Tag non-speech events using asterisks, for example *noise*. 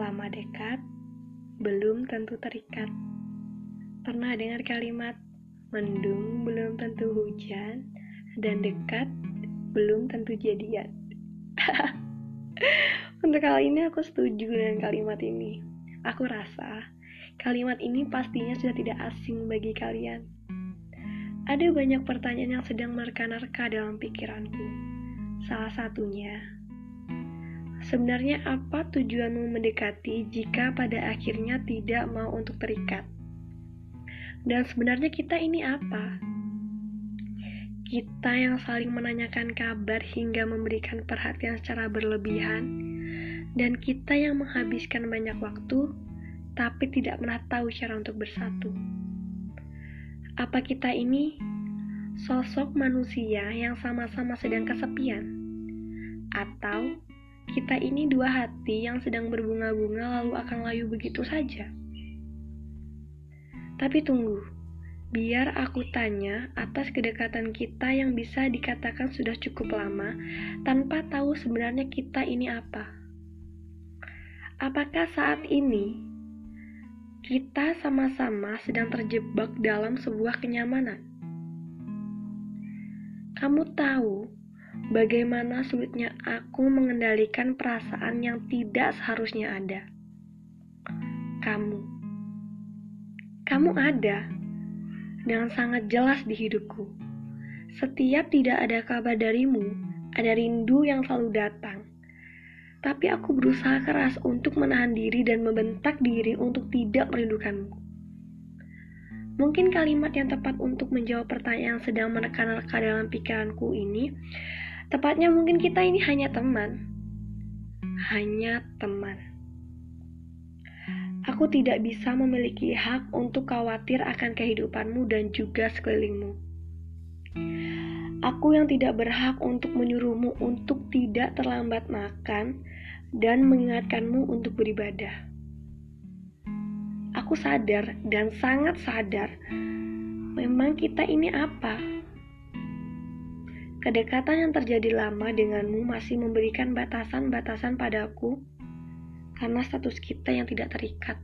Setelah dekat, belum tentu terikat. Pernah dengar kalimat, mendung belum tentu hujan, dan dekat belum tentu jadian. *laughs* Untuk kali ini aku setuju dengan kalimat ini. Aku rasa kalimat ini pastinya sudah tidak asing bagi kalian. Ada banyak pertanyaan yang sedang menerka-nerka dalam pikiranku. Salah satunya, Sebenarnya apa tujuanmu mendekati jika pada akhirnya tidak mau untuk terikat? Dan sebenarnya kita ini apa? Kita yang saling menanyakan kabar hingga memberikan perhatian secara berlebihan, dan kita yang menghabiskan banyak waktu tapi tidak pernah tahu cara untuk bersatu. Apa kita ini sosok manusia yang sama-sama sedang kesepian? Atau kita ini dua hati yang sedang berbunga-bunga lalu akan layu begitu saja. Tapi tunggu, biar aku tanya atas kedekatan kita yang bisa dikatakan sudah cukup lama tanpa tahu sebenarnya kita ini apa. Apakah saat ini kita sama-sama sedang terjebak dalam sebuah kenyamanan? Kamu tahu bagaimana sulitnya aku mengendalikan perasaan yang tidak seharusnya ada. Kamu, kamu ada dengan sangat jelas di hidupku. Setiap tidak ada kabar darimu, ada rindu yang selalu datang. Tapi aku berusaha keras untuk menahan diri dan membentak diri untuk tidak merindukanmu. Mungkin kalimat yang tepat untuk menjawab pertanyaan yang sedang menekan-neka dalam pikiranku ini Tepatnya mungkin kita ini hanya teman. Hanya teman. Aku tidak bisa memiliki hak untuk khawatir akan kehidupanmu dan juga sekelilingmu. Aku yang tidak berhak untuk menyuruhmu untuk tidak terlambat makan dan mengingatkanmu untuk beribadah. Aku sadar dan sangat sadar memang kita ini apa? Kedekatan yang terjadi lama denganmu masih memberikan batasan-batasan padaku karena status kita yang tidak terikat.